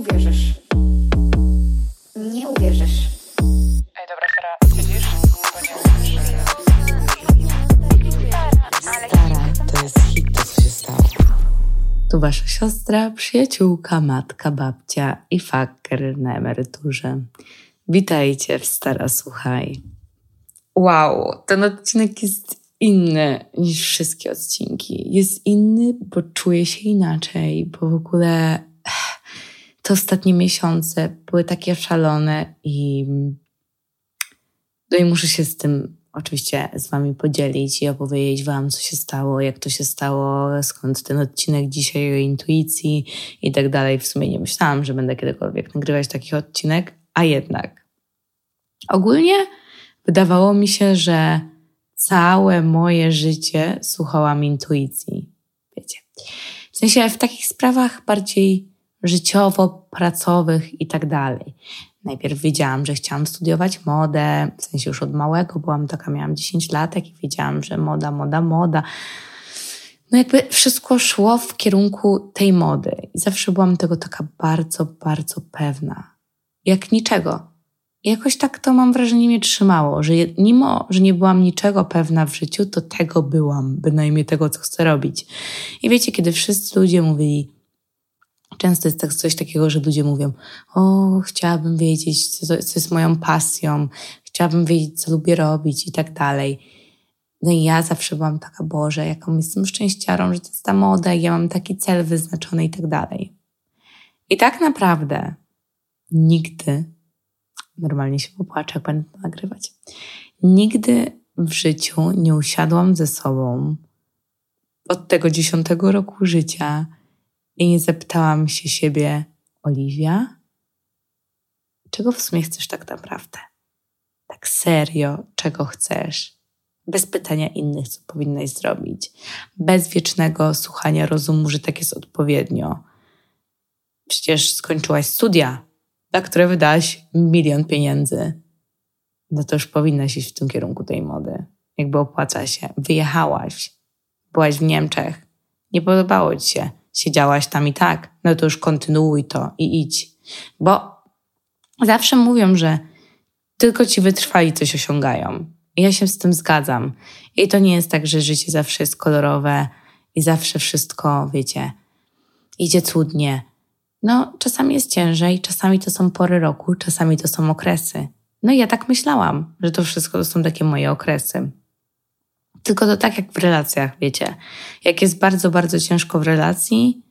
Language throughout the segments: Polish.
uwierzysz. Nie uwierzysz. Ej, dobra, Sara, nie Stara, to jest hit, to co się stało. Tu wasza siostra, przyjaciółka, matka, babcia i faker na emeryturze. Witajcie w Stara Słuchaj. Wow, ten odcinek jest inny niż wszystkie odcinki. Jest inny, bo czuję się inaczej, bo w ogóle te ostatnie miesiące były takie szalone i no i muszę się z tym oczywiście z Wami podzielić i opowiedzieć Wam, co się stało, jak to się stało, skąd ten odcinek dzisiaj o intuicji i tak dalej. W sumie nie myślałam, że będę kiedykolwiek nagrywać taki odcinek, a jednak. Ogólnie wydawało mi się, że całe moje życie słuchałam intuicji. Wiecie. W sensie w takich sprawach bardziej życiowo-pracowych i tak dalej. Najpierw wiedziałam, że chciałam studiować modę, w sensie już od małego byłam taka, miałam 10 lat i wiedziałam, że moda, moda, moda. No jakby wszystko szło w kierunku tej mody i zawsze byłam tego taka bardzo, bardzo pewna. Jak niczego. Jakoś tak to mam wrażenie mnie trzymało, że mimo, że nie byłam niczego pewna w życiu, to tego byłam, bynajmniej tego, co chcę robić. I wiecie, kiedy wszyscy ludzie mówili, Często jest tak coś takiego, że ludzie mówią: O, chciałabym wiedzieć, co, co jest moją pasją, chciałabym wiedzieć, co lubię robić i tak dalej. No i ja zawsze byłam taka, Boże, jaką jestem szczęściarą, że to jest ta moda, ja mam taki cel wyznaczony i tak dalej. I tak naprawdę nigdy, normalnie się popłaczę, jak będę nagrywać, nigdy w życiu nie usiadłam ze sobą od tego dziesiątego roku życia i nie zapytałam się siebie, Oliwia, czego w sumie chcesz tak naprawdę? Tak serio, czego chcesz? Bez pytania innych, co powinnaś zrobić. Bez wiecznego słuchania rozumu, że tak jest odpowiednio. Przecież skończyłaś studia, na które wydałaś milion pieniędzy. No to już powinnaś iść w tym kierunku tej mody. Jakby opłaca się. Wyjechałaś. Byłaś w Niemczech. Nie podobało ci się siedziałaś tam i tak, no to już kontynuuj to i idź. Bo zawsze mówią, że tylko ci wytrwali coś osiągają. I ja się z tym zgadzam. I to nie jest tak, że życie zawsze jest kolorowe i zawsze wszystko, wiecie, idzie cudnie. No, czasami jest ciężej, czasami to są pory roku, czasami to są okresy. No i ja tak myślałam, że to wszystko to są takie moje okresy. Tylko to tak jak w relacjach, wiecie. Jak jest bardzo, bardzo ciężko w relacji,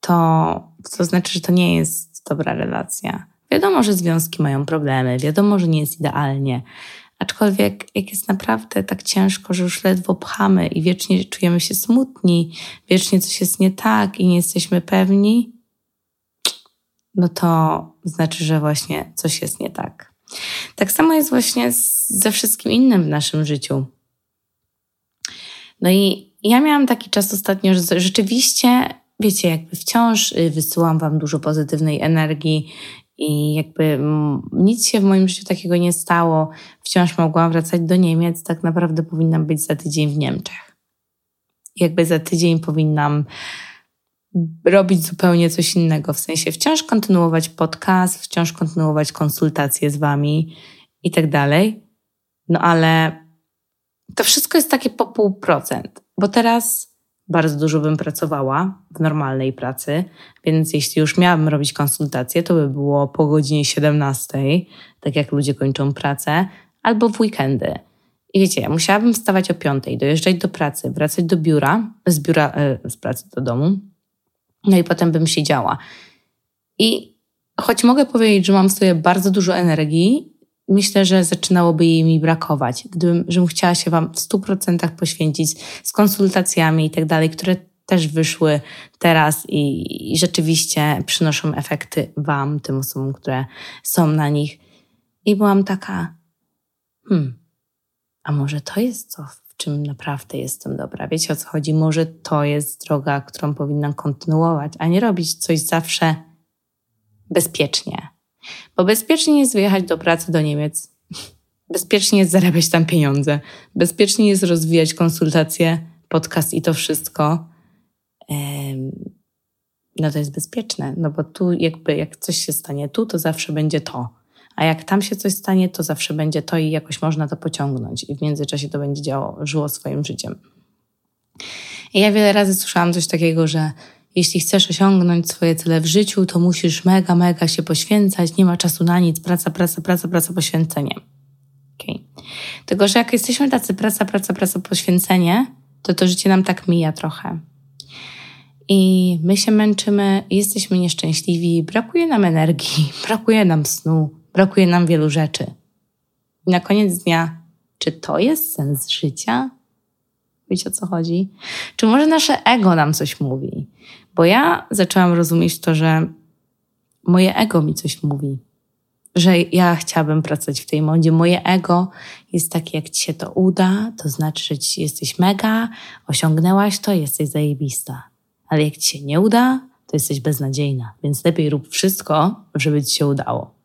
to, to znaczy, że to nie jest dobra relacja. Wiadomo, że związki mają problemy, wiadomo, że nie jest idealnie, aczkolwiek jak jest naprawdę tak ciężko, że już ledwo pchamy i wiecznie czujemy się smutni, wiecznie coś jest nie tak i nie jesteśmy pewni, no to znaczy, że właśnie coś jest nie tak. Tak samo jest właśnie ze wszystkim innym w naszym życiu. No i ja miałam taki czas ostatnio, że rzeczywiście, wiecie, jakby wciąż y, wysyłam Wam dużo pozytywnej energii i jakby nic się w moim życiu takiego nie stało. Wciąż mogłam wracać do Niemiec. Tak naprawdę powinnam być za tydzień w Niemczech. Jakby za tydzień powinnam robić zupełnie coś innego. W sensie wciąż kontynuować podcast, wciąż kontynuować konsultacje z Wami i tak dalej. No ale to wszystko jest takie po pół procent, bo teraz bardzo dużo bym pracowała w normalnej pracy, więc jeśli już miałabym robić konsultacje, to by było po godzinie 17, tak jak ludzie kończą pracę, albo w weekendy. I wiecie, musiałabym wstawać o 5, dojeżdżać do pracy, wracać do biura, z biura, e, z pracy do domu, no i potem bym siedziała. I choć mogę powiedzieć, że mam w sobie bardzo dużo energii myślę, że zaczynałoby jej mi brakować, gdybym żebym chciała się Wam w 100% poświęcić z konsultacjami i tak dalej, które też wyszły teraz i, i rzeczywiście przynoszą efekty Wam, tym osobom, które są na nich. I byłam taka, hmm, a może to jest to, w czym naprawdę jestem dobra. Wiecie o co chodzi? Może to jest droga, którą powinnam kontynuować, a nie robić coś zawsze bezpiecznie bo bezpiecznie jest wyjechać do pracy do Niemiec, bezpiecznie jest zarabiać tam pieniądze, bezpiecznie jest rozwijać konsultacje, podcast i to wszystko. no to jest bezpieczne, no bo tu jakby jak coś się stanie tu, to zawsze będzie to. A jak tam się coś stanie, to zawsze będzie to i jakoś można to pociągnąć. I w międzyczasie to będzie działo, żyło swoim życiem. I ja wiele razy słyszałam coś takiego, że jeśli chcesz osiągnąć swoje cele w życiu, to musisz mega, mega się poświęcać, nie ma czasu na nic, praca, praca, praca, praca, poświęcenie. Okay. Tylko, że jak jesteśmy tacy praca, praca, praca, poświęcenie, to to życie nam tak mija trochę. I my się męczymy, jesteśmy nieszczęśliwi, brakuje nam energii, brakuje nam snu, brakuje nam wielu rzeczy. I na koniec dnia, czy to jest sens życia? Wiecie o co chodzi? Czy może nasze ego nam coś mówi? Bo ja zaczęłam rozumieć to, że moje ego mi coś mówi. Że ja chciałabym pracować w tej modzie. Moje ego jest takie, jak ci się to uda, to znaczy, że ci jesteś mega, osiągnęłaś to, jesteś zajebista. Ale jak ci się nie uda, to jesteś beznadziejna. Więc lepiej rób wszystko, żeby ci się udało.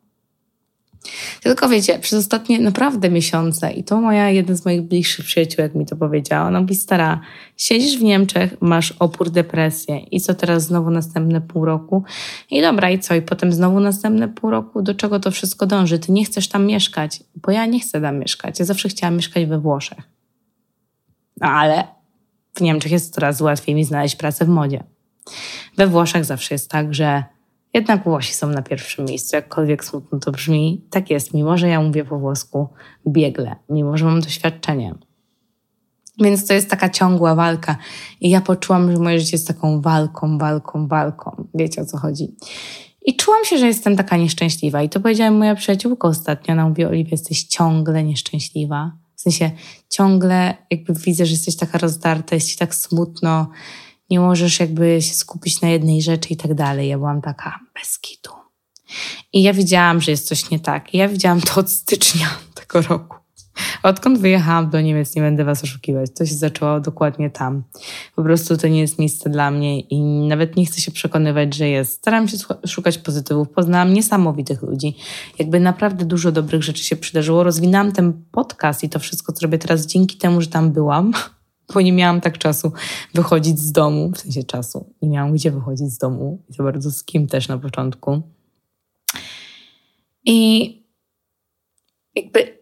Tylko wiecie, przez ostatnie naprawdę miesiące, i to moja, jeden z moich bliższych przyjaciółek mi to powiedziała, ona mówi, stara, siedzisz w Niemczech, masz opór, depresję i co teraz znowu następne pół roku? I dobra, i co? I potem znowu następne pół roku? Do czego to wszystko dąży? Ty nie chcesz tam mieszkać, bo ja nie chcę tam mieszkać. Ja zawsze chciałam mieszkać we Włoszech. No ale w Niemczech jest coraz łatwiej mi znaleźć pracę w modzie. We Włoszech zawsze jest tak, że jednak Włosi są na pierwszym miejscu, jakkolwiek smutno to brzmi. Tak jest, mimo że ja mówię po włosku biegle, mimo że mam doświadczenie. Więc to jest taka ciągła walka. I ja poczułam, że moje życie jest taką walką, walką, walką. Wiecie o co chodzi. I czułam się, że jestem taka nieszczęśliwa. I to powiedziała moja przyjaciółka ostatnio. Ona mówi, Oliwia, jesteś ciągle nieszczęśliwa. W sensie ciągle jakby widzę, że jesteś taka rozdarta, jest ci tak smutno, nie możesz jakby się skupić na jednej rzeczy i tak dalej. Ja byłam taka bez kitu. I ja widziałam, że jest coś nie tak. I ja widziałam to od stycznia tego roku. Odkąd wyjechałam do Niemiec, nie będę was oszukiwać, to się zaczęło dokładnie tam. Po prostu to nie jest miejsce dla mnie i nawet nie chcę się przekonywać, że jest. Staram się szukać pozytywów. Poznałam niesamowitych ludzi. Jakby naprawdę dużo dobrych rzeczy się przydarzyło. Rozwinęłam ten podcast i to wszystko, co robię teraz dzięki temu, że tam byłam bo nie miałam tak czasu wychodzić z domu, w sensie czasu. Nie miałam gdzie wychodzić z domu i to bardzo z kim też na początku. I jakby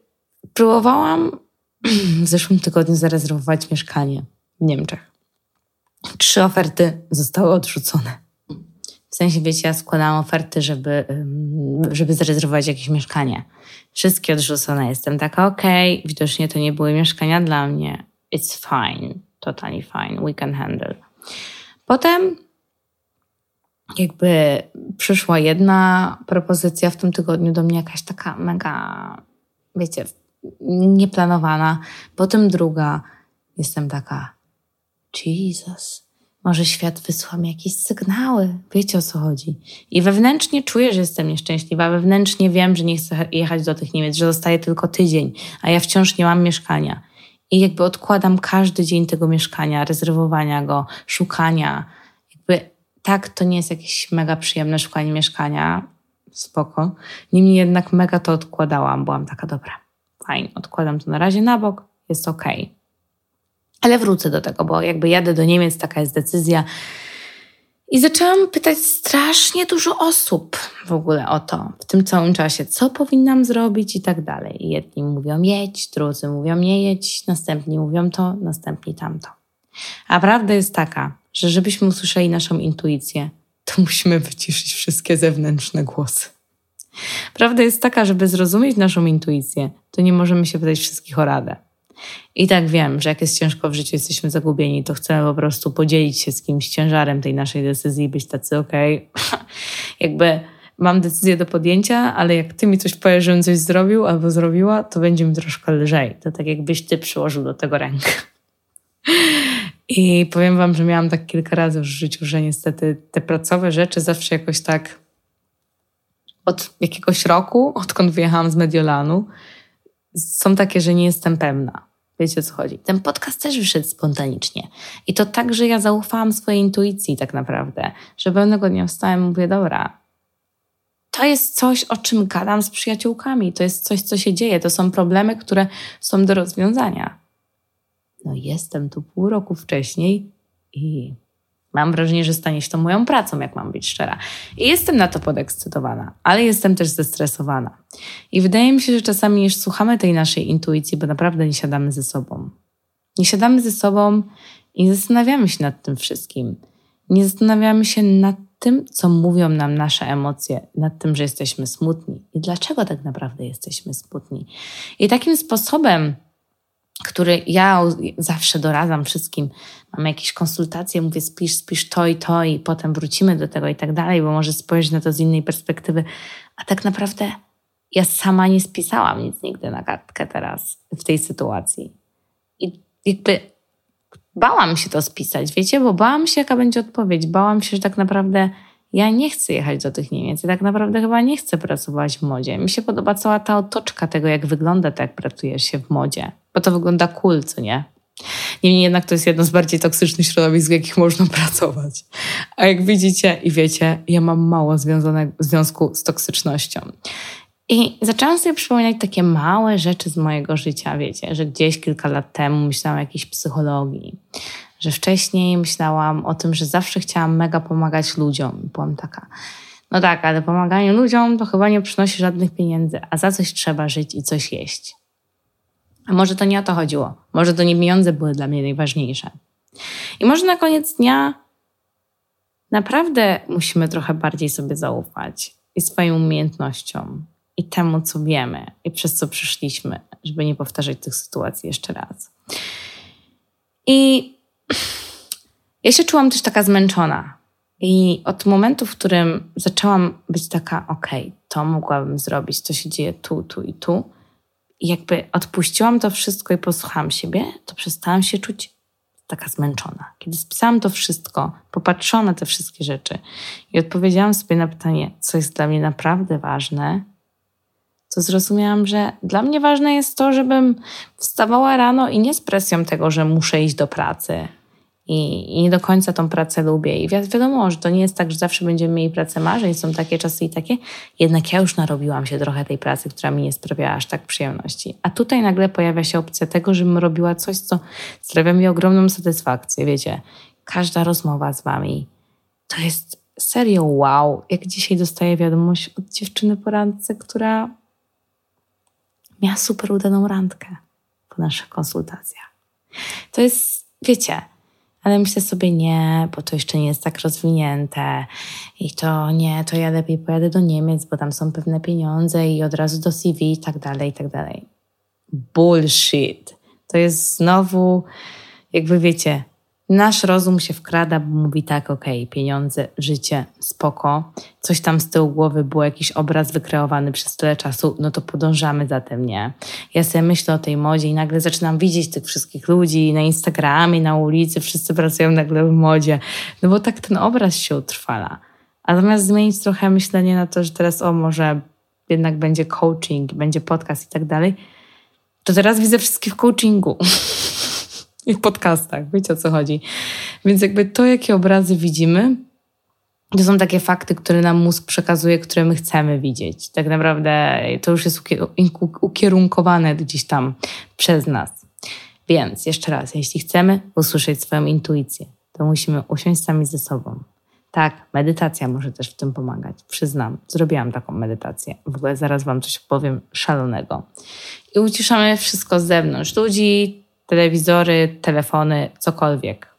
próbowałam w zeszłym tygodniu zarezerwować mieszkanie w Niemczech. Trzy oferty zostały odrzucone. W sensie, wiecie, ja składałam oferty, żeby, żeby zarezerwować jakieś mieszkanie. Wszystkie odrzucone. Jestem taka, okej, okay, widocznie to nie były mieszkania dla mnie it's fine, totally fine, we can handle. Potem jakby przyszła jedna propozycja w tym tygodniu do mnie, jakaś taka mega, wiecie, nieplanowana. Potem druga. Jestem taka, Jesus, może świat wysła mi jakieś sygnały. Wiecie o co chodzi. I wewnętrznie czuję, że jestem nieszczęśliwa. Wewnętrznie wiem, że nie chcę jechać do tych Niemiec, że zostaje tylko tydzień, a ja wciąż nie mam mieszkania. I jakby odkładam każdy dzień tego mieszkania, rezerwowania go, szukania. Jakby tak, to nie jest jakieś mega przyjemne szukanie mieszkania, spoko. Niemniej jednak mega to odkładałam. Byłam taka, dobra, fajnie, odkładam to na razie na bok, jest okej. Okay. Ale wrócę do tego, bo jakby jadę do Niemiec, taka jest decyzja. I zaczęłam pytać strasznie dużo osób w ogóle o to w tym całym czasie, co powinnam zrobić i tak dalej. Jedni mówią jedź, drudzy mówią nie jedź, następni mówią to, następni tamto. A prawda jest taka, że żebyśmy usłyszeli naszą intuicję, to musimy wyciszyć wszystkie zewnętrzne głosy. Prawda jest taka, żeby zrozumieć naszą intuicję, to nie możemy się pytać wszystkich o radę. I tak wiem, że jak jest ciężko w życiu, jesteśmy zagubieni, to chcemy po prostu podzielić się z kimś ciężarem tej naszej decyzji i być tacy, okej, okay. jakby mam decyzję do podjęcia, ale jak ty mi coś powiesz, żebym coś zrobił albo zrobiła, to będzie mi troszkę lżej. To tak jakbyś ty przyłożył do tego rękę. I powiem wam, że miałam tak kilka razy w życiu, że niestety te pracowe rzeczy zawsze jakoś tak od jakiegoś roku, odkąd wyjechałam z Mediolanu, są takie, że nie jestem pewna. Wiecie o co chodzi. Ten podcast też wyszedł spontanicznie. I to tak, że ja zaufałam swojej intuicji tak naprawdę, że pewnego dnia wstałem i mówię, dobra, to jest coś, o czym gadam z przyjaciółkami. To jest coś, co się dzieje. To są problemy, które są do rozwiązania. No jestem tu pół roku wcześniej i Mam wrażenie, że stanie się to moją pracą, jak mam być szczera. I jestem na to podekscytowana, ale jestem też zestresowana. I wydaje mi się, że czasami już słuchamy tej naszej intuicji, bo naprawdę nie siadamy ze sobą. Nie siadamy ze sobą i nie zastanawiamy się nad tym wszystkim. Nie zastanawiamy się nad tym, co mówią nam nasze emocje, nad tym, że jesteśmy smutni i dlaczego tak naprawdę jesteśmy smutni. I takim sposobem, który ja zawsze doradzam wszystkim, mam jakieś konsultacje, mówię spisz, spisz to i to i potem wrócimy do tego i tak dalej, bo może spojrzeć na to z innej perspektywy. A tak naprawdę ja sama nie spisałam nic nigdy na kartkę teraz w tej sytuacji. I jakby bałam się to spisać, wiecie, bo bałam się, jaka będzie odpowiedź. Bałam się, że tak naprawdę ja nie chcę jechać do tych Niemiec. Ja tak naprawdę chyba nie chcę pracować w modzie. Mi się podoba cała ta otoczka tego, jak wygląda to, jak pracujesz się w modzie. Bo to wygląda cool, co nie? Niemniej jednak to jest jedno z bardziej toksycznych środowisk, w jakich można pracować. A jak widzicie i wiecie, ja mam mało związanego, związku z toksycznością. I zaczęłam sobie przypominać takie małe rzeczy z mojego życia, wiecie, że gdzieś kilka lat temu myślałam o jakiejś psychologii, że wcześniej myślałam o tym, że zawsze chciałam mega pomagać ludziom. Byłam taka, no tak, ale pomaganie ludziom to chyba nie przynosi żadnych pieniędzy, a za coś trzeba żyć i coś jeść. A może to nie o to chodziło. Może to nie pieniądze były dla mnie najważniejsze. I może na koniec dnia naprawdę musimy trochę bardziej sobie zaufać i swoim umiejętnościom, i temu, co wiemy, i przez co przyszliśmy, żeby nie powtarzać tych sytuacji jeszcze raz. I ja się czułam też taka zmęczona. I od momentu, w którym zaczęłam być taka, okej, okay, to mogłabym zrobić, to się dzieje tu, tu i tu, i jakby odpuściłam to wszystko i posłuchałam siebie, to przestałam się czuć taka zmęczona. Kiedy spisałam to wszystko, popatrzyłam na te wszystkie rzeczy i odpowiedziałam sobie na pytanie, co jest dla mnie naprawdę ważne, to zrozumiałam, że dla mnie ważne jest to, żebym wstawała rano i nie z presją tego, że muszę iść do pracy. I, I nie do końca tą pracę lubię. I wi wiadomo, że to nie jest tak, że zawsze będziemy mieli pracę marzeń, są takie czasy i takie. Jednak ja już narobiłam się trochę tej pracy, która mi nie sprawiała aż tak przyjemności. A tutaj nagle pojawia się opcja tego, żebym robiła coś, co sprawia mi ogromną satysfakcję. Wiecie, każda rozmowa z wami to jest serio wow. Jak dzisiaj dostaję wiadomość od dziewczyny po randce, która miała super udaną randkę po naszych konsultacjach. To jest, wiecie, ale myślę sobie nie, bo to jeszcze nie jest tak rozwinięte i to nie, to ja lepiej pojadę do Niemiec, bo tam są pewne pieniądze i od razu do CV i tak dalej, i tak dalej. Bullshit. To jest znowu, jakby wiecie, Nasz rozum się wkrada, bo mówi tak, okej, okay, pieniądze, życie, spoko. Coś tam z tyłu głowy było, jakiś obraz wykreowany przez tyle czasu, no to podążamy za tym, nie? Ja sobie myślę o tej modzie i nagle zaczynam widzieć tych wszystkich ludzi na Instagramie, na ulicy, wszyscy pracują nagle w modzie, no bo tak ten obraz się utrwala. A zamiast zmienić trochę myślenie na to, że teraz o, może jednak będzie coaching, będzie podcast i tak dalej, to teraz widzę wszystkich w coachingu. i w podcastach, wiecie o co chodzi. Więc jakby to, jakie obrazy widzimy, to są takie fakty, które nam mózg przekazuje, które my chcemy widzieć. Tak naprawdę to już jest ukierunkowane gdzieś tam przez nas. Więc jeszcze raz, jeśli chcemy usłyszeć swoją intuicję, to musimy usiąść sami ze sobą. Tak, medytacja może też w tym pomagać. Przyznam, zrobiłam taką medytację. W ogóle zaraz Wam coś powiem szalonego. I uciszamy wszystko z zewnątrz. Ludzi, telewizory, telefony, cokolwiek.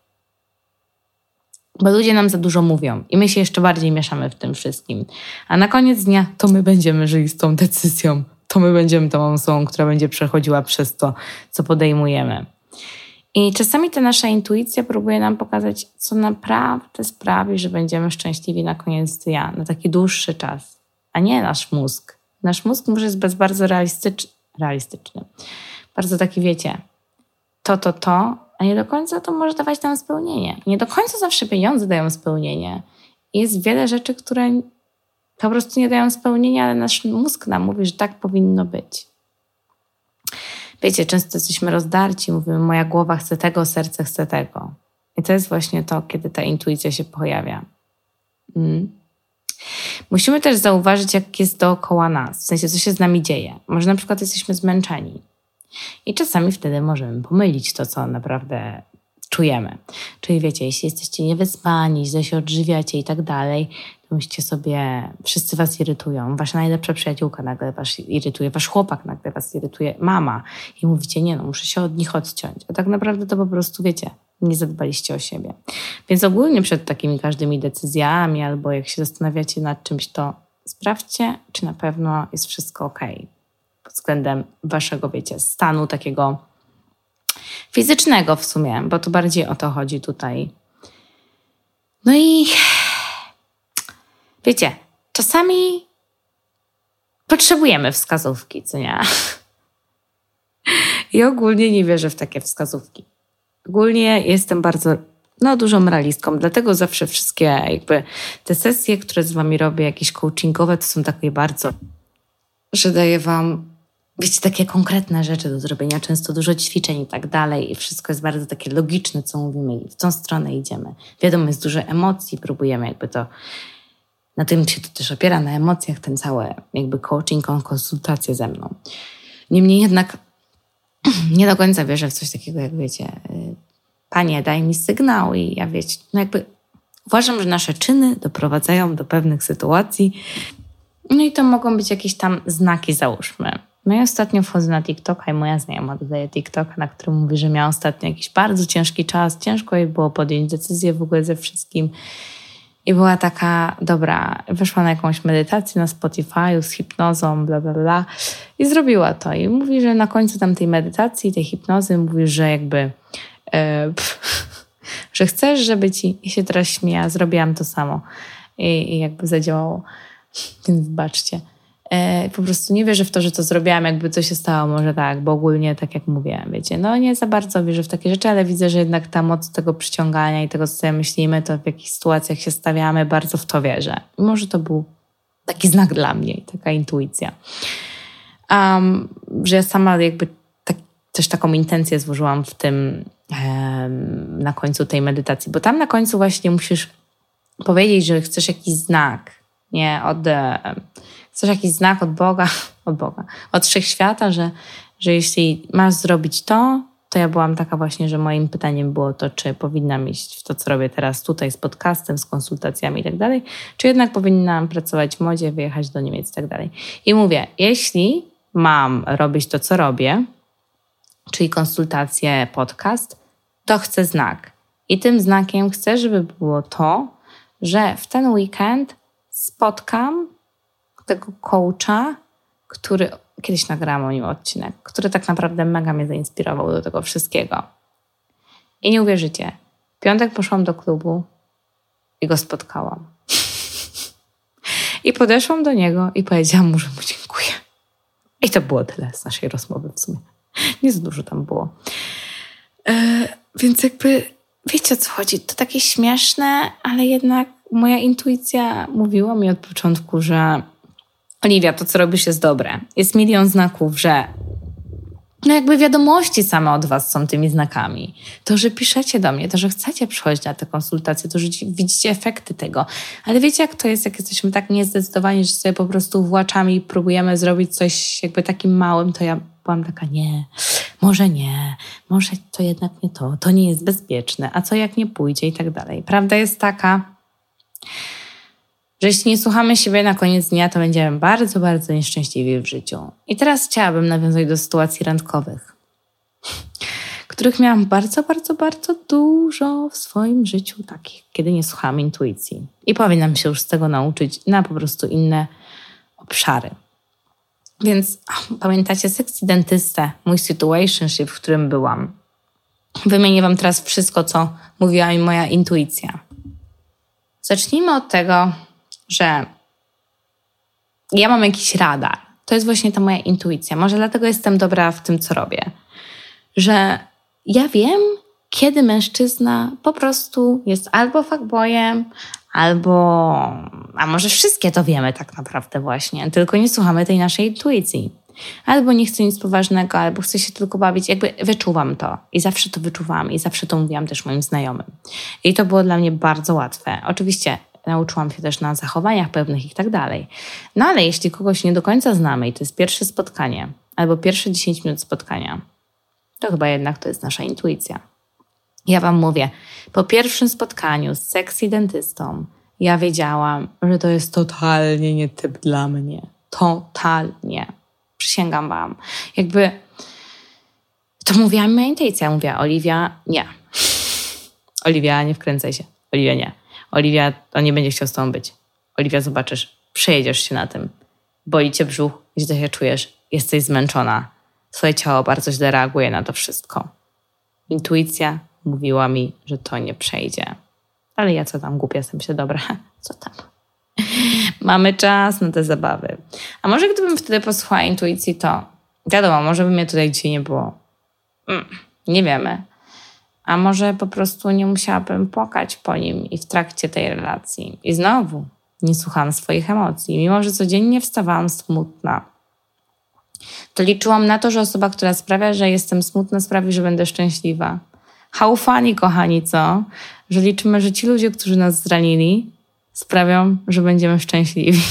Bo ludzie nam za dużo mówią i my się jeszcze bardziej mieszamy w tym wszystkim. A na koniec dnia to my będziemy żyli z tą decyzją. To my będziemy tą osobą, która będzie przechodziła przez to, co podejmujemy. I czasami ta nasza intuicja próbuje nam pokazać, co naprawdę sprawi, że będziemy szczęśliwi na koniec dnia, na taki dłuższy czas, a nie nasz mózg. Nasz mózg może jest bardzo realistyczny, realistyczny. Bardzo taki, wiecie, to, to, to, a nie do końca to może dawać nam spełnienie. Nie do końca zawsze pieniądze dają spełnienie. Jest wiele rzeczy, które po prostu nie dają spełnienia, ale nasz mózg nam mówi, że tak powinno być. Wiecie, często jesteśmy rozdarci, mówimy, moja głowa chce tego, serce chce tego. I to jest właśnie to, kiedy ta intuicja się pojawia. Mm. Musimy też zauważyć, jak jest dookoła nas, w sensie, co się z nami dzieje. Może na przykład jesteśmy zmęczeni. I czasami wtedy możemy pomylić to, co naprawdę czujemy. Czyli wiecie, jeśli jesteście niewyspani, źle się odżywiacie i tak dalej, to myślicie sobie, wszyscy was irytują. Wasza najlepsza przyjaciółka nagle was irytuje, wasz chłopak nagle was irytuje, mama. I mówicie, nie no, muszę się od nich odciąć. A tak naprawdę to po prostu, wiecie, nie zadbaliście o siebie. Więc ogólnie przed takimi każdymi decyzjami albo jak się zastanawiacie nad czymś, to sprawdźcie, czy na pewno jest wszystko ok względem waszego, wiecie, stanu takiego fizycznego w sumie, bo to bardziej o to chodzi tutaj. No i wiecie, czasami potrzebujemy wskazówki, co nie? I ogólnie nie wierzę w takie wskazówki. Ogólnie jestem bardzo, no, dużą realistką, dlatego zawsze wszystkie jakby te sesje, które z wami robię, jakieś coachingowe, to są takie bardzo, że daję wam wiecie, takie konkretne rzeczy do zrobienia, często dużo ćwiczeń i tak dalej i wszystko jest bardzo takie logiczne, co mówimy i w tą stronę idziemy. Wiadomo, jest dużo emocji, próbujemy jakby to, na tym się to też opiera, na emocjach ten cały jakby coaching, konsultacje ze mną. Niemniej jednak nie do końca wierzę w coś takiego, jak wiecie, y, panie, daj mi sygnał i ja wiecie, no jakby uważam, że nasze czyny doprowadzają do pewnych sytuacji, no i to mogą być jakieś tam znaki, załóżmy. No i ostatnio wchodzę na TikToka i moja znajoma dodaje TikToka, na którym mówi, że miała ostatnio jakiś bardzo ciężki czas, ciężko jej było podjąć decyzję w ogóle ze wszystkim. I była taka, dobra, weszła na jakąś medytację na Spotify z hipnozą, bla, bla, bla. I zrobiła to. I mówi, że na końcu tam tej medytacji, tej hipnozy, mówi, że jakby, e, pff, że chcesz, żeby ci, i się teraz śmieja, zrobiłam to samo. I, i jakby zadziałało. Więc wybaczcie. E, po prostu nie wierzę w to, że to zrobiłam, jakby coś się stało, może tak, bo ogólnie, tak jak mówię, wiecie, no nie za bardzo wierzę w takie rzeczy, ale widzę, że jednak ta moc tego przyciągania i tego, co sobie myślimy, to w jakich sytuacjach się stawiamy, bardzo w to wierzę. I może to był taki znak dla mnie, taka intuicja. Um, że ja sama jakby tak, też taką intencję złożyłam w tym um, na końcu tej medytacji, bo tam na końcu właśnie musisz powiedzieć, że chcesz jakiś znak, nie, od... Um, chcesz jakiś znak od Boga, od Boga, od wszechświata, że, że jeśli masz zrobić to, to ja byłam taka właśnie, że moim pytaniem było to, czy powinnam iść w to, co robię teraz tutaj z podcastem, z konsultacjami i tak dalej, czy jednak powinnam pracować w modzie, wyjechać do Niemiec i tak dalej. I mówię, jeśli mam robić to, co robię, czyli konsultacje, podcast, to chcę znak. I tym znakiem chcę, żeby było to, że w ten weekend spotkam tego coacha, który kiedyś nagrałam o nim odcinek, który tak naprawdę mega mnie zainspirował do tego wszystkiego. I nie uwierzycie, w piątek poszłam do klubu i go spotkałam. I podeszłam do niego i powiedziałam mu, że mu dziękuję. I to było tyle z naszej rozmowy w sumie. Nie za dużo tam było. E, więc jakby wiecie o co chodzi. To takie śmieszne, ale jednak moja intuicja mówiła mi od początku, że Oliwia, to co robisz jest dobre. Jest milion znaków, że no jakby wiadomości same od was są tymi znakami. To, że piszecie do mnie, to, że chcecie przychodzić na te konsultacje, to, że widzicie efekty tego. Ale wiecie, jak to jest, jak jesteśmy tak niezdecydowani, że sobie po prostu właczami próbujemy zrobić coś jakby takim małym, to ja byłam taka, nie, może nie, może to jednak nie to, to nie jest bezpieczne, a co jak nie pójdzie i tak dalej. Prawda jest taka, że jeśli nie słuchamy siebie na koniec dnia, to będziemy bardzo, bardzo nieszczęśliwi w życiu. I teraz chciałabym nawiązać do sytuacji randkowych, których miałam bardzo, bardzo, bardzo dużo w swoim życiu, takich, kiedy nie słuchałam intuicji. I powinnam się już z tego nauczyć na po prostu inne obszary. Więc pamiętacie sekcję dentystę, mój situationship, w którym byłam. Wymienię Wam teraz wszystko, co mówiła mi moja intuicja. Zacznijmy od tego, że ja mam jakiś radar. To jest właśnie ta moja intuicja. Może dlatego jestem dobra w tym, co robię. Że ja wiem, kiedy mężczyzna po prostu jest albo fuckboyem, albo. A może wszystkie to wiemy tak naprawdę, właśnie, tylko nie słuchamy tej naszej intuicji. Albo nie chcę nic poważnego, albo chcę się tylko bawić. Jakby wyczuwam to i zawsze to wyczuwam i zawsze to mówiłam też moim znajomym. I to było dla mnie bardzo łatwe. Oczywiście nauczyłam się też na zachowaniach pewnych i tak dalej. No ale jeśli kogoś nie do końca znamy i to jest pierwsze spotkanie, albo pierwsze 10 minut spotkania, to chyba jednak to jest nasza intuicja. Ja Wam mówię, po pierwszym spotkaniu z sexy dentystą, ja wiedziałam, że to jest totalnie nie typ dla mnie. Totalnie. Przysięgam Wam. Jakby to mówiła mi moja intuicja. Mówiła, Oliwia, nie. Oliwia, nie wkręcaj się. Oliwia, nie. Oliwia, on nie będzie chciał z tobą być. Oliwia, zobaczysz, przejedziesz się na tym. Boli cię brzuch, źle się czujesz, jesteś zmęczona. Twoje ciało bardzo źle reaguje na to wszystko. Intuicja mówiła mi, że to nie przejdzie. Ale ja co tam, głupia jestem się, dobra, co tam? Mamy czas na te zabawy. A może gdybym wtedy posłuchała intuicji, to wiadomo, może by mnie tutaj dzisiaj nie było. Mm, nie wiemy. A może po prostu nie musiałabym płakać po nim i w trakcie tej relacji. I znowu nie słuchałam swoich emocji, mimo że codziennie wstawałam smutna. To liczyłam na to, że osoba, która sprawia, że jestem smutna, sprawi, że będę szczęśliwa. Haufani, kochani, co? Że liczymy, że ci ludzie, którzy nas zranili, sprawią, że będziemy szczęśliwi.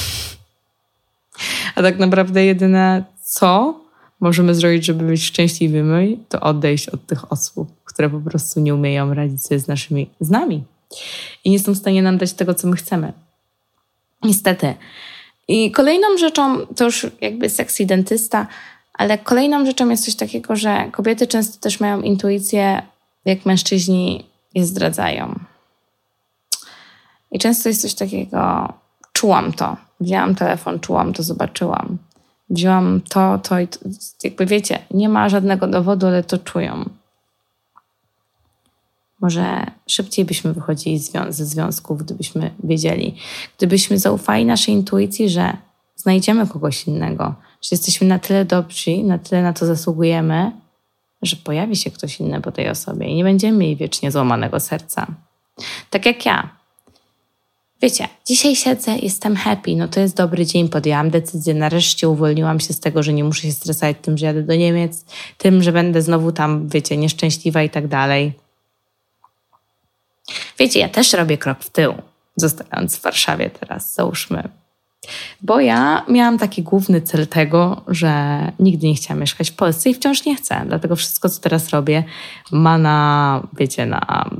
A tak naprawdę jedyne co możemy zrobić, żeby być szczęśliwymi, to odejść od tych osób, które po prostu nie umieją radzić sobie z naszymi, z nami. I nie są w stanie nam dać tego, co my chcemy. Niestety. I kolejną rzeczą, to już jakby seks dentysta, ale kolejną rzeczą jest coś takiego, że kobiety często też mają intuicję, jak mężczyźni je zdradzają. I często jest coś takiego, czułam to, wzięłam telefon, czułam to, zobaczyłam. Wzięłam to, to i to. Jakby wiecie, nie ma żadnego dowodu, ale to czują. Może szybciej byśmy wychodzili ze związków, gdybyśmy wiedzieli, gdybyśmy zaufali naszej intuicji, że znajdziemy kogoś innego, że jesteśmy na tyle dobrzy, na tyle na to zasługujemy, że pojawi się ktoś inny po tej osobie i nie będziemy mieli wiecznie złamanego serca. Tak jak ja. Wiecie, dzisiaj siedzę, jestem happy, no to jest dobry dzień, podjęłam decyzję, nareszcie uwolniłam się z tego, że nie muszę się stresować tym, że jadę do Niemiec, tym, że będę znowu tam, wiecie, nieszczęśliwa i tak dalej. Wiecie, ja też robię krok w tył, zostając w Warszawie teraz, załóżmy. Bo ja miałam taki główny cel tego, że nigdy nie chciałam mieszkać w Polsce i wciąż nie chcę. Dlatego wszystko, co teraz robię, ma na, wiecie, na,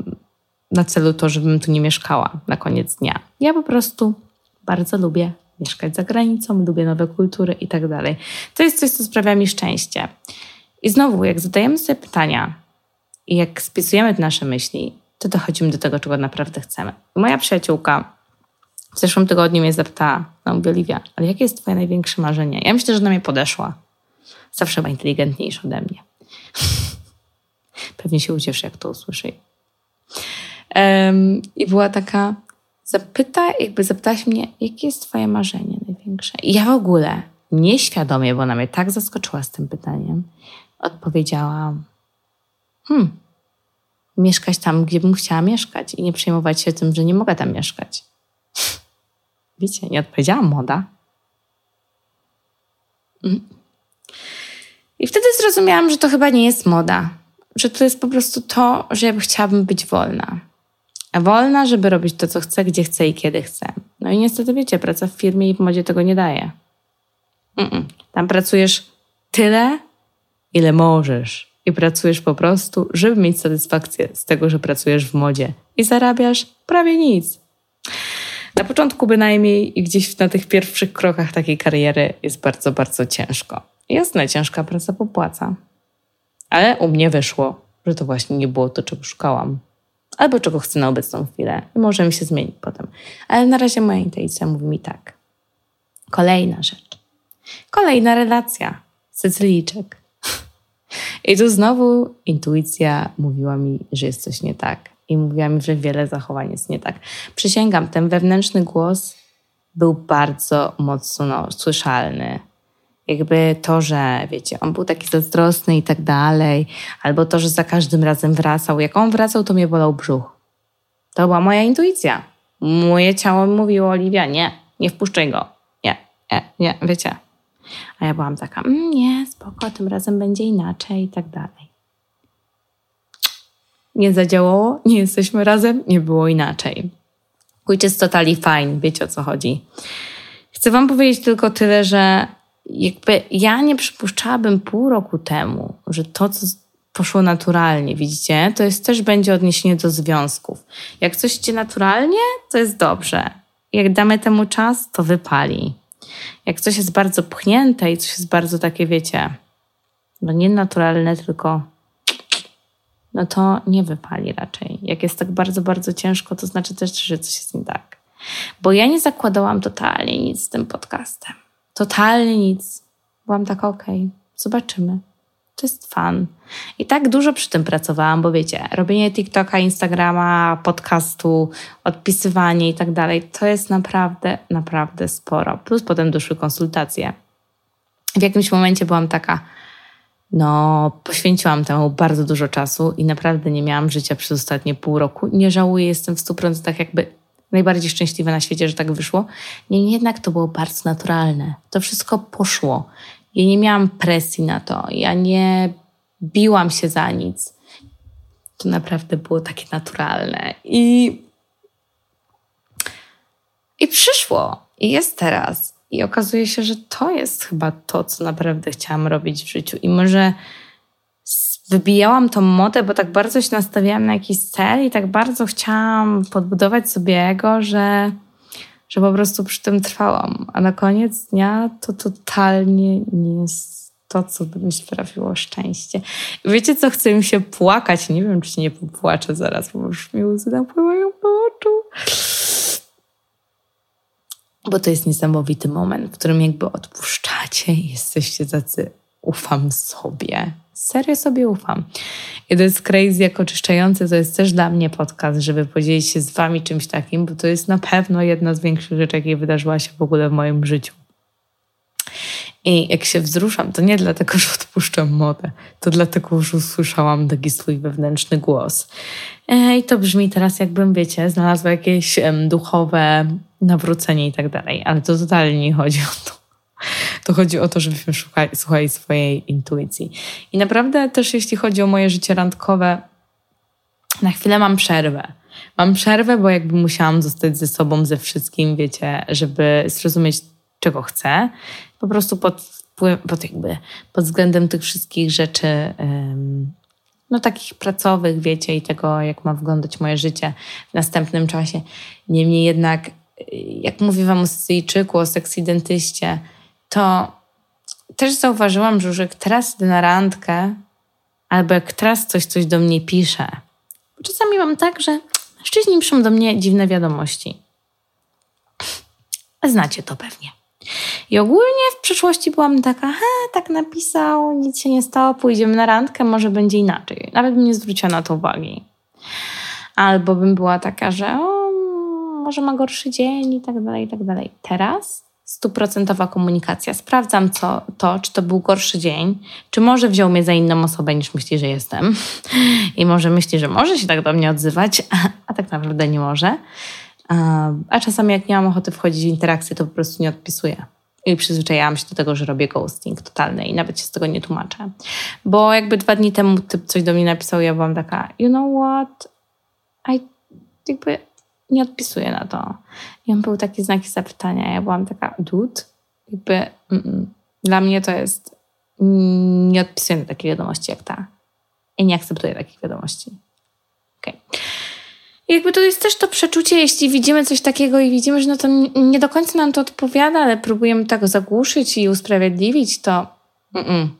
na celu to, żebym tu nie mieszkała na koniec dnia. Ja po prostu bardzo lubię mieszkać za granicą, lubię nowe kultury i tak dalej. To jest coś, co sprawia mi szczęście. I znowu, jak zadajemy sobie pytania i jak spisujemy nasze myśli, to dochodzimy do tego, czego naprawdę chcemy. Moja przyjaciółka w zeszłym tygodniu mnie zapytała, no mówię, ale jakie jest twoje największe marzenie? Ja myślę, że na mnie podeszła. Zawsze była inteligentniejsza ode mnie. Pewnie się ucieszy, jak to usłyszy. Um, I była taka, zapyta, jakby zapytałaś mnie, jakie jest twoje marzenie największe? I ja w ogóle, nieświadomie, bo ona mnie tak zaskoczyła z tym pytaniem, odpowiedziałam, hmm, mieszkać tam, gdzie bym chciała mieszkać i nie przejmować się tym, że nie mogę tam mieszkać. Wiecie, nie odpowiedziałam moda. Mm. I wtedy zrozumiałam, że to chyba nie jest moda, że to jest po prostu to, że ja chciałabym być wolna. Wolna, żeby robić to, co chcę, gdzie chcę i kiedy chcę. No i niestety wiecie, praca w firmie i w modzie tego nie daje. Mm-mm. Tam pracujesz tyle, ile możesz i pracujesz po prostu, żeby mieć satysfakcję z tego, że pracujesz w modzie i zarabiasz prawie nic. Na początku bynajmniej i gdzieś na tych pierwszych krokach takiej kariery jest bardzo, bardzo ciężko. Jasne, ciężka praca popłaca. Ale u mnie wyszło, że to właśnie nie było to, czego szukałam. Albo czego chcę na obecną chwilę. I może mi się zmienić potem. Ale na razie moja intuicja mówi mi tak. Kolejna rzecz. Kolejna relacja. Sycylijczyk. I tu znowu intuicja mówiła mi, że jest coś nie tak. I mówiła mi, że wiele zachowań jest nie tak. Przysięgam, ten wewnętrzny głos był bardzo mocno słyszalny. Jakby to, że wiecie, on był taki zazdrosny i tak dalej, albo to, że za każdym razem wracał. Jak on wracał, to mnie bolał brzuch. To była moja intuicja. Moje ciało mówiło, Oliwia, nie, nie wpuszczaj go. Nie, nie, nie, wiecie. A ja byłam taka, mm, nie, spoko, tym razem będzie inaczej i tak dalej. Nie zadziałało, nie jesteśmy razem, nie było inaczej. Which is totally fine, wiecie o co chodzi. Chcę wam powiedzieć tylko tyle, że jakby ja nie przypuszczałabym pół roku temu, że to, co poszło naturalnie, widzicie? To jest też będzie odniesienie do związków. Jak coś idzie naturalnie, to jest dobrze. Jak damy temu czas, to wypali. Jak coś jest bardzo pchnięte i coś jest bardzo takie, wiecie, no nie naturalne, tylko no to nie wypali raczej. Jak jest tak bardzo, bardzo ciężko, to znaczy też, że coś jest nie tak. Bo ja nie zakładałam totalnie nic z tym podcastem. Totalnie nic. Byłam taka, okej, okay, zobaczymy. To jest fan. I tak dużo przy tym pracowałam, bo wiecie, robienie TikToka, Instagrama, podcastu, odpisywanie i tak dalej, to jest naprawdę, naprawdę sporo. Plus potem doszły konsultacje. W jakimś momencie byłam taka, no, poświęciłam temu bardzo dużo czasu i naprawdę nie miałam życia przez ostatnie pół roku. Nie żałuję, jestem w 100% jakby najbardziej szczęśliwa na świecie, że tak wyszło. Niemniej jednak to było bardzo naturalne. To wszystko poszło. Ja nie miałam presji na to. Ja nie biłam się za nic. To naprawdę było takie naturalne. I, i przyszło. I jest teraz. I okazuje się, że to jest chyba to, co naprawdę chciałam robić w życiu. I może wybijałam tą modę, bo tak bardzo się nastawiałam na jakiś cel i tak bardzo chciałam podbudować sobie ego, że, że po prostu przy tym trwałam. A na koniec dnia to totalnie nie jest to, co by mi sprawiło szczęście. Wiecie, co chce mi się płakać? Nie wiem, czy nie popłaczę zaraz, bo już mi łzy napływają po oczu bo to jest niesamowity moment, w którym jakby odpuszczacie i jesteście tacy, ufam sobie. Serio sobie ufam. I to jest crazy, jak oczyszczające, to jest też dla mnie podcast, żeby podzielić się z wami czymś takim, bo to jest na pewno jedna z większych rzeczy, jakie wydarzyła się w ogóle w moim życiu. I jak się wzruszam, to nie dlatego, że odpuszczam modę, to dlatego, że usłyszałam taki swój wewnętrzny głos. I to brzmi teraz, jakbym, wiecie, znalazła jakieś duchowe nawrócenie i tak dalej, ale to totalnie nie chodzi o to. To chodzi o to, żebyśmy szukali, słuchali swojej intuicji. I naprawdę też jeśli chodzi o moje życie randkowe, na chwilę mam przerwę. Mam przerwę, bo jakby musiałam zostać ze sobą, ze wszystkim, wiecie, żeby zrozumieć, czego chcę. Po prostu pod, pod, jakby, pod względem tych wszystkich rzeczy, no takich pracowych, wiecie, i tego, jak ma wyglądać moje życie w następnym czasie. Niemniej jednak jak mówię wam o Sycyjczyku, o seksidentyście, to też zauważyłam, że już jak teraz idę na randkę, albo jak teraz coś, coś do mnie pisze, czasami mam tak, że mężczyźni piszą do mnie dziwne wiadomości. Znacie to pewnie. I ogólnie w przeszłości byłam taka, he, tak napisał, nic się nie stało, pójdziemy na randkę, może będzie inaczej. Nawet bym nie zwróciła na to uwagi. Albo bym była taka, że o, może ma gorszy dzień i tak dalej, i tak dalej. Teraz stuprocentowa komunikacja. Sprawdzam co, to, czy to był gorszy dzień, czy może wziął mnie za inną osobę niż myśli, że jestem i może myśli, że może się tak do mnie odzywać, a tak naprawdę nie może. A czasami jak nie mam ochoty wchodzić w interakcję, to po prostu nie odpisuję. I przyzwyczaiłam się do tego, że robię ghosting totalny i nawet się z tego nie tłumaczę. Bo jakby dwa dni temu typ coś do mnie napisał, ja byłam taka, you know what? I jakby nie odpisuję na to. I on był taki znaki zapytania. Ja byłam taka, dude, jakby mm, mm. dla mnie to jest, nie odpisuję na takie wiadomości jak ta. I nie akceptuję takich wiadomości. Okay. Jakby to jest też to przeczucie, jeśli widzimy coś takiego i widzimy, że no to nie do końca nam to odpowiada, ale próbujemy tak zagłuszyć i usprawiedliwić, to mm,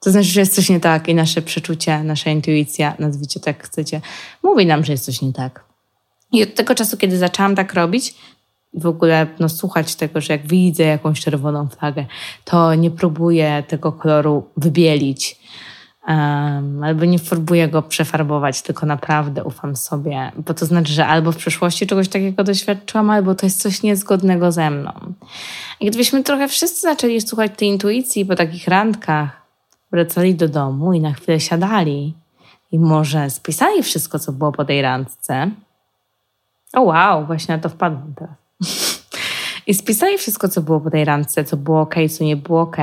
to znaczy, że jest coś nie tak i nasze przeczucie, nasza intuicja, nazwijcie tak chcecie, mówi nam, że jest coś nie tak. I od tego czasu, kiedy zaczęłam tak robić, w ogóle no, słuchać tego, że jak widzę jakąś czerwoną flagę, to nie próbuję tego koloru wybielić um, albo nie próbuję go przefarbować, tylko naprawdę ufam sobie, bo to znaczy, że albo w przeszłości czegoś takiego doświadczyłam, albo to jest coś niezgodnego ze mną. I gdybyśmy trochę wszyscy zaczęli słuchać tej intuicji po takich randkach, wracali do domu i na chwilę siadali i może spisali wszystko, co było po tej randce, o wow, właśnie na to wpadłam teraz. I spisali wszystko, co było po tej randce, co było ok, co nie było ok.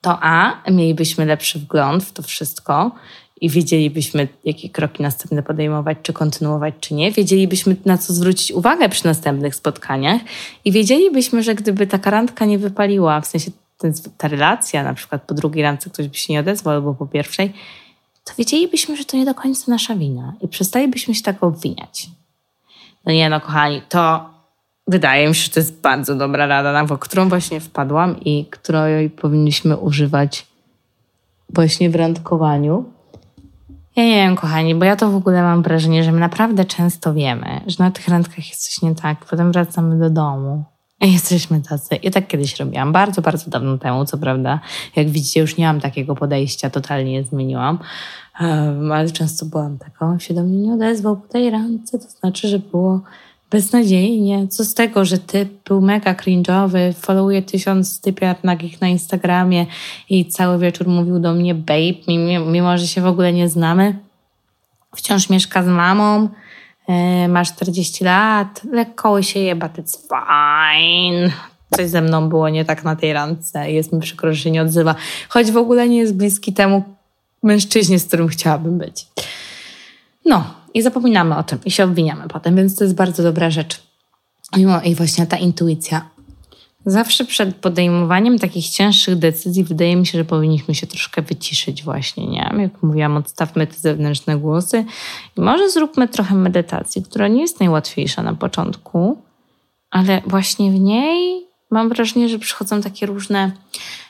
To A, mielibyśmy lepszy wgląd w to wszystko i wiedzielibyśmy, jakie kroki następne podejmować, czy kontynuować, czy nie. Wiedzielibyśmy, na co zwrócić uwagę przy następnych spotkaniach i wiedzielibyśmy, że gdyby ta randka nie wypaliła, w sensie ta relacja, na przykład po drugiej randce ktoś by się nie odezwał albo po pierwszej, to wiedzielibyśmy, że to nie do końca nasza wina i przestalibyśmy się tak obwiniać. No nie no, kochani, to wydaje mi się, że to jest bardzo dobra rada, na którą właśnie wpadłam i której powinniśmy używać właśnie w randkowaniu. Ja nie wiem, kochani, bo ja to w ogóle mam wrażenie, że my naprawdę często wiemy, że na tych randkach jest coś nie tak, potem wracamy do domu jesteśmy tacy. Ja tak kiedyś robiłam, bardzo, bardzo dawno temu, co prawda. Jak widzicie, już nie mam takiego podejścia, totalnie je zmieniłam, um, ale często byłam taką, się do mnie nie odezwał po tej randce, to znaczy, że było beznadziejnie. Co z tego, że typ był mega cringe'owy, followuje tysiąc typiar nagich na Instagramie i cały wieczór mówił do mnie babe, mimo, że się w ogóle nie znamy. Wciąż mieszka z mamą, ma 40 lat, lekko się je, but it's fine. Coś ze mną było nie tak na tej randce jest mi przykro, że się nie odzywa. Choć w ogóle nie jest bliski temu mężczyźnie, z którym chciałabym być. No, i zapominamy o tym i się obwiniamy potem, więc to jest bardzo dobra rzecz. I właśnie ta intuicja. Zawsze przed podejmowaniem takich cięższych decyzji wydaje mi się, że powinniśmy się troszkę wyciszyć właśnie, nie? Jak mówiłam, odstawmy te zewnętrzne głosy i może zróbmy trochę medytacji, która nie jest najłatwiejsza na początku, ale właśnie w niej mam wrażenie, że przychodzą takie różne,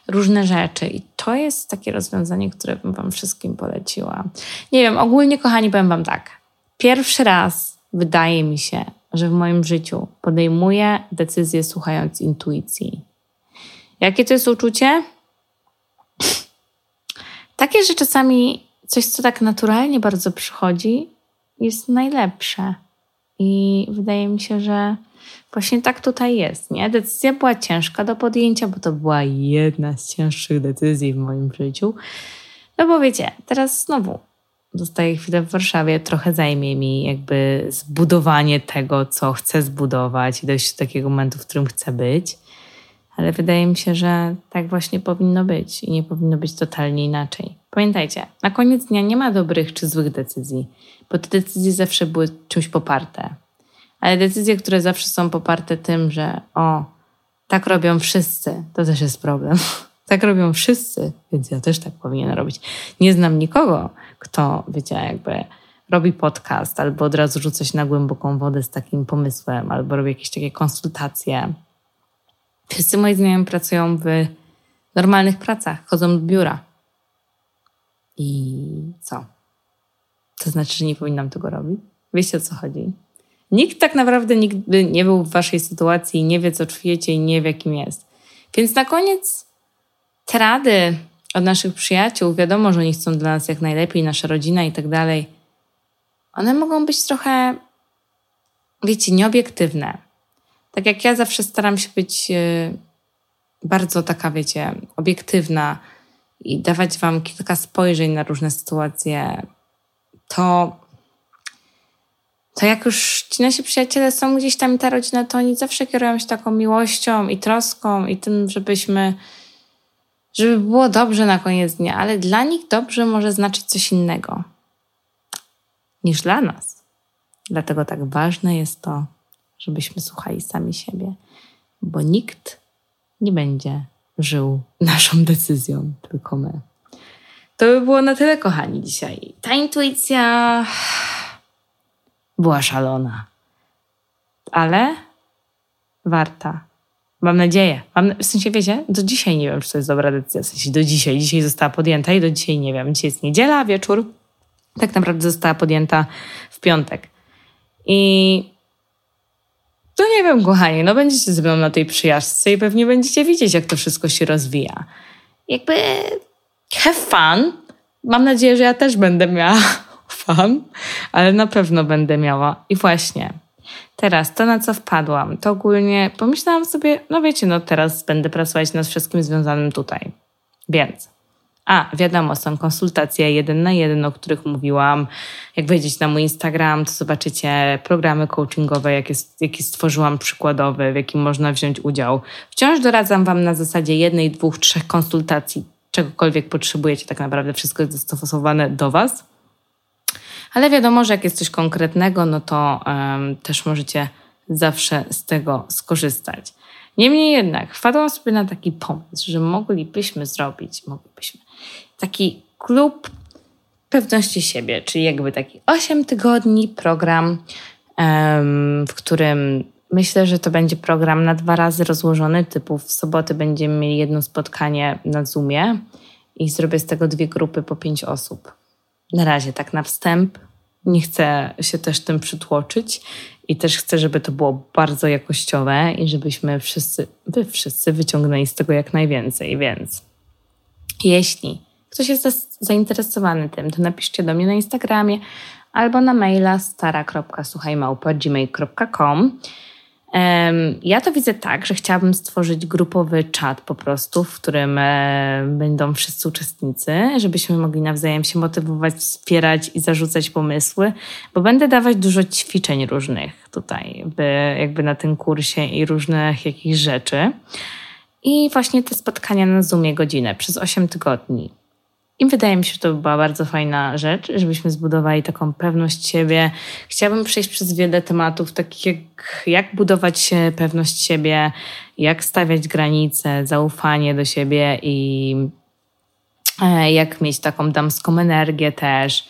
różne rzeczy i to jest takie rozwiązanie, które bym wam wszystkim poleciła. Nie wiem, ogólnie kochani, powiem wam tak. Pierwszy raz wydaje mi się, że w moim życiu podejmuję decyzję słuchając intuicji. Jakie to jest uczucie? Takie, że czasami coś, co tak naturalnie bardzo przychodzi, jest najlepsze. I wydaje mi się, że właśnie tak tutaj jest. Nie? Decyzja była ciężka do podjęcia, bo to była jedna z cięższych decyzji w moim życiu. No bo wiecie, teraz znowu zostaję chwilę w Warszawie, trochę zajmie mi jakby zbudowanie tego, co chcę zbudować i dojść do takiego momentu, w którym chcę być. Ale wydaje mi się, że tak właśnie powinno być i nie powinno być totalnie inaczej. Pamiętajcie, na koniec dnia nie ma dobrych czy złych decyzji, bo te decyzje zawsze były czymś poparte. Ale decyzje, które zawsze są poparte tym, że o, tak robią wszyscy, to też jest problem. tak robią wszyscy, więc ja też tak powinien robić. Nie znam nikogo, kto, wiecie, jakby robi podcast albo od razu rzuca się na głęboką wodę z takim pomysłem, albo robi jakieś takie konsultacje. Wszyscy moi znajomi pracują w normalnych pracach, chodzą do biura. I co? To znaczy, że nie powinnam tego robić? Wiecie o co chodzi? Nikt tak naprawdę nigdy nie był w waszej sytuacji nie wie, co czujecie i nie wie, jakim jest. Więc na koniec te rady od naszych przyjaciół, wiadomo, że oni chcą dla nas jak najlepiej, nasza rodzina i tak dalej, one mogą być trochę, wiecie, nieobiektywne. Tak jak ja zawsze staram się być e, bardzo taka, wiecie, obiektywna i dawać Wam kilka spojrzeń na różne sytuacje, to, to jak już ci nasi przyjaciele są gdzieś tam i ta rodzina, to oni zawsze kierują się taką miłością i troską i tym, żebyśmy żeby było dobrze na koniec dnia, ale dla nich dobrze może znaczyć coś innego niż dla nas. Dlatego tak ważne jest to, żebyśmy słuchali sami siebie, bo nikt nie będzie żył naszą decyzją, tylko my. To by było na tyle, kochani, dzisiaj. Ta intuicja była szalona, ale warta Mam nadzieję. Mam, w sensie, wiecie, do dzisiaj nie wiem, czy to jest dobra decyzja. W sensie do dzisiaj. Dzisiaj została podjęta i do dzisiaj nie wiem. Dzisiaj jest niedziela, wieczór. Tak naprawdę została podjęta w piątek. I to nie wiem, kochani, no będziecie ze mną na tej przyjaźdźce i pewnie będziecie widzieć, jak to wszystko się rozwija. Jakby have fun. Mam nadzieję, że ja też będę miała fun, ale na pewno będę miała. I właśnie, Teraz to, na co wpadłam, to ogólnie pomyślałam sobie, no wiecie, no teraz będę pracować nad wszystkim związanym tutaj. Więc, a wiadomo, są konsultacje jeden na jeden, o których mówiłam. Jak wejdziecie na mój Instagram, to zobaczycie programy coachingowe, jakie, jakie stworzyłam przykładowe, w jakim można wziąć udział. Wciąż doradzam Wam na zasadzie jednej, dwóch, trzech konsultacji, czegokolwiek potrzebujecie, tak naprawdę wszystko jest dostosowane do Was. Ale wiadomo, że jak jest coś konkretnego, no to um, też możecie zawsze z tego skorzystać. Niemniej jednak wpadłam sobie na taki pomysł, że moglibyśmy zrobić, moglibyśmy taki klub pewności siebie, czyli jakby taki 8 tygodni program, w którym myślę, że to będzie program na dwa razy rozłożony, typu w sobotę będziemy mieli jedno spotkanie na Zoomie i zrobię z tego dwie grupy po pięć osób. Na razie tak na wstęp. Nie chcę się też tym przytłoczyć i też chcę, żeby to było bardzo jakościowe i żebyśmy wszyscy, wy wszyscy wyciągnęli z tego jak najwięcej, więc jeśli ktoś jest zainteresowany tym, to napiszcie do mnie na Instagramie albo na maila stara.słuchajmałpa.gmail.com Ja to widzę tak, że chciałabym stworzyć grupowy czat po prostu, w którym e, będą wszyscy uczestnicy, żebyśmy mogli nawzajem się motywować, wspierać i zarzucać pomysły, bo będę dawać dużo ćwiczeń różnych tutaj, by, jakby na tym kursie i różnych jakichś rzeczy. I właśnie te spotkania na Zoomie godzinę przez 8 tygodni. I wydaje mi się, że to była bardzo fajna rzecz, żebyśmy zbudowali taką pewność siebie. Chciałabym przejść przez wiele tematów, takich jak, jak budować pewność siebie, jak stawiać granice, zaufanie do siebie i e, jak mieć taką damską energię też,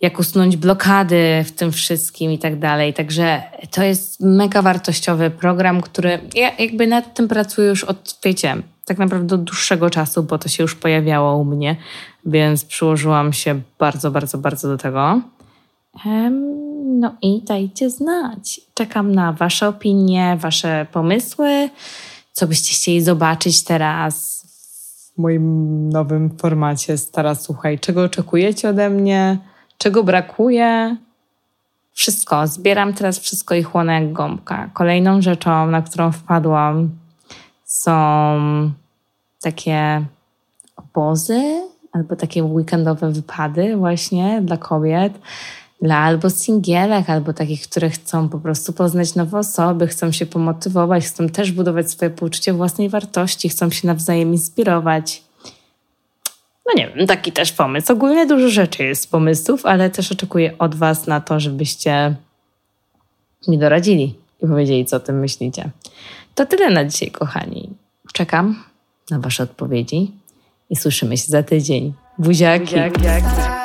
jak usunąć blokady w tym wszystkim i tak dalej. Także to jest mega wartościowy program, który ja jakby nad tym pracuję już od, wiecie, tak naprawdę od dłuższego czasu, bo to się już pojawiało u mnie, więc przyłożyłam się bardzo, bardzo, bardzo do tego. No i dajcie znać. Czekam na Wasze opinie, Wasze pomysły, co byście chcieli zobaczyć teraz w moim nowym formacie Stara Słuchaj. Czego oczekujecie ode mnie? Czego brakuje? Wszystko. Zbieram teraz wszystko i chłonę jak gąbka. Kolejną rzeczą, na którą wpadłam, są takie obozy albo takie weekendowe wypady właśnie dla kobiet, dla albo singielek, albo takich, które chcą po prostu poznać nowe osoby, chcą się pomotywować, chcą też budować swoje poczucie własnej wartości, chcą się nawzajem inspirować. No nie wiem, taki też pomysł. Ogólnie dużo rzeczy jest pomysłów, ale też oczekuję od Was na to, żebyście mi doradzili i powiedzieli, co o tym myślicie. To tyle na dzisiaj, kochani. Czekam na Wasze odpowiedzi i słyszymy się za tydzień. Buziaki. Buziaki.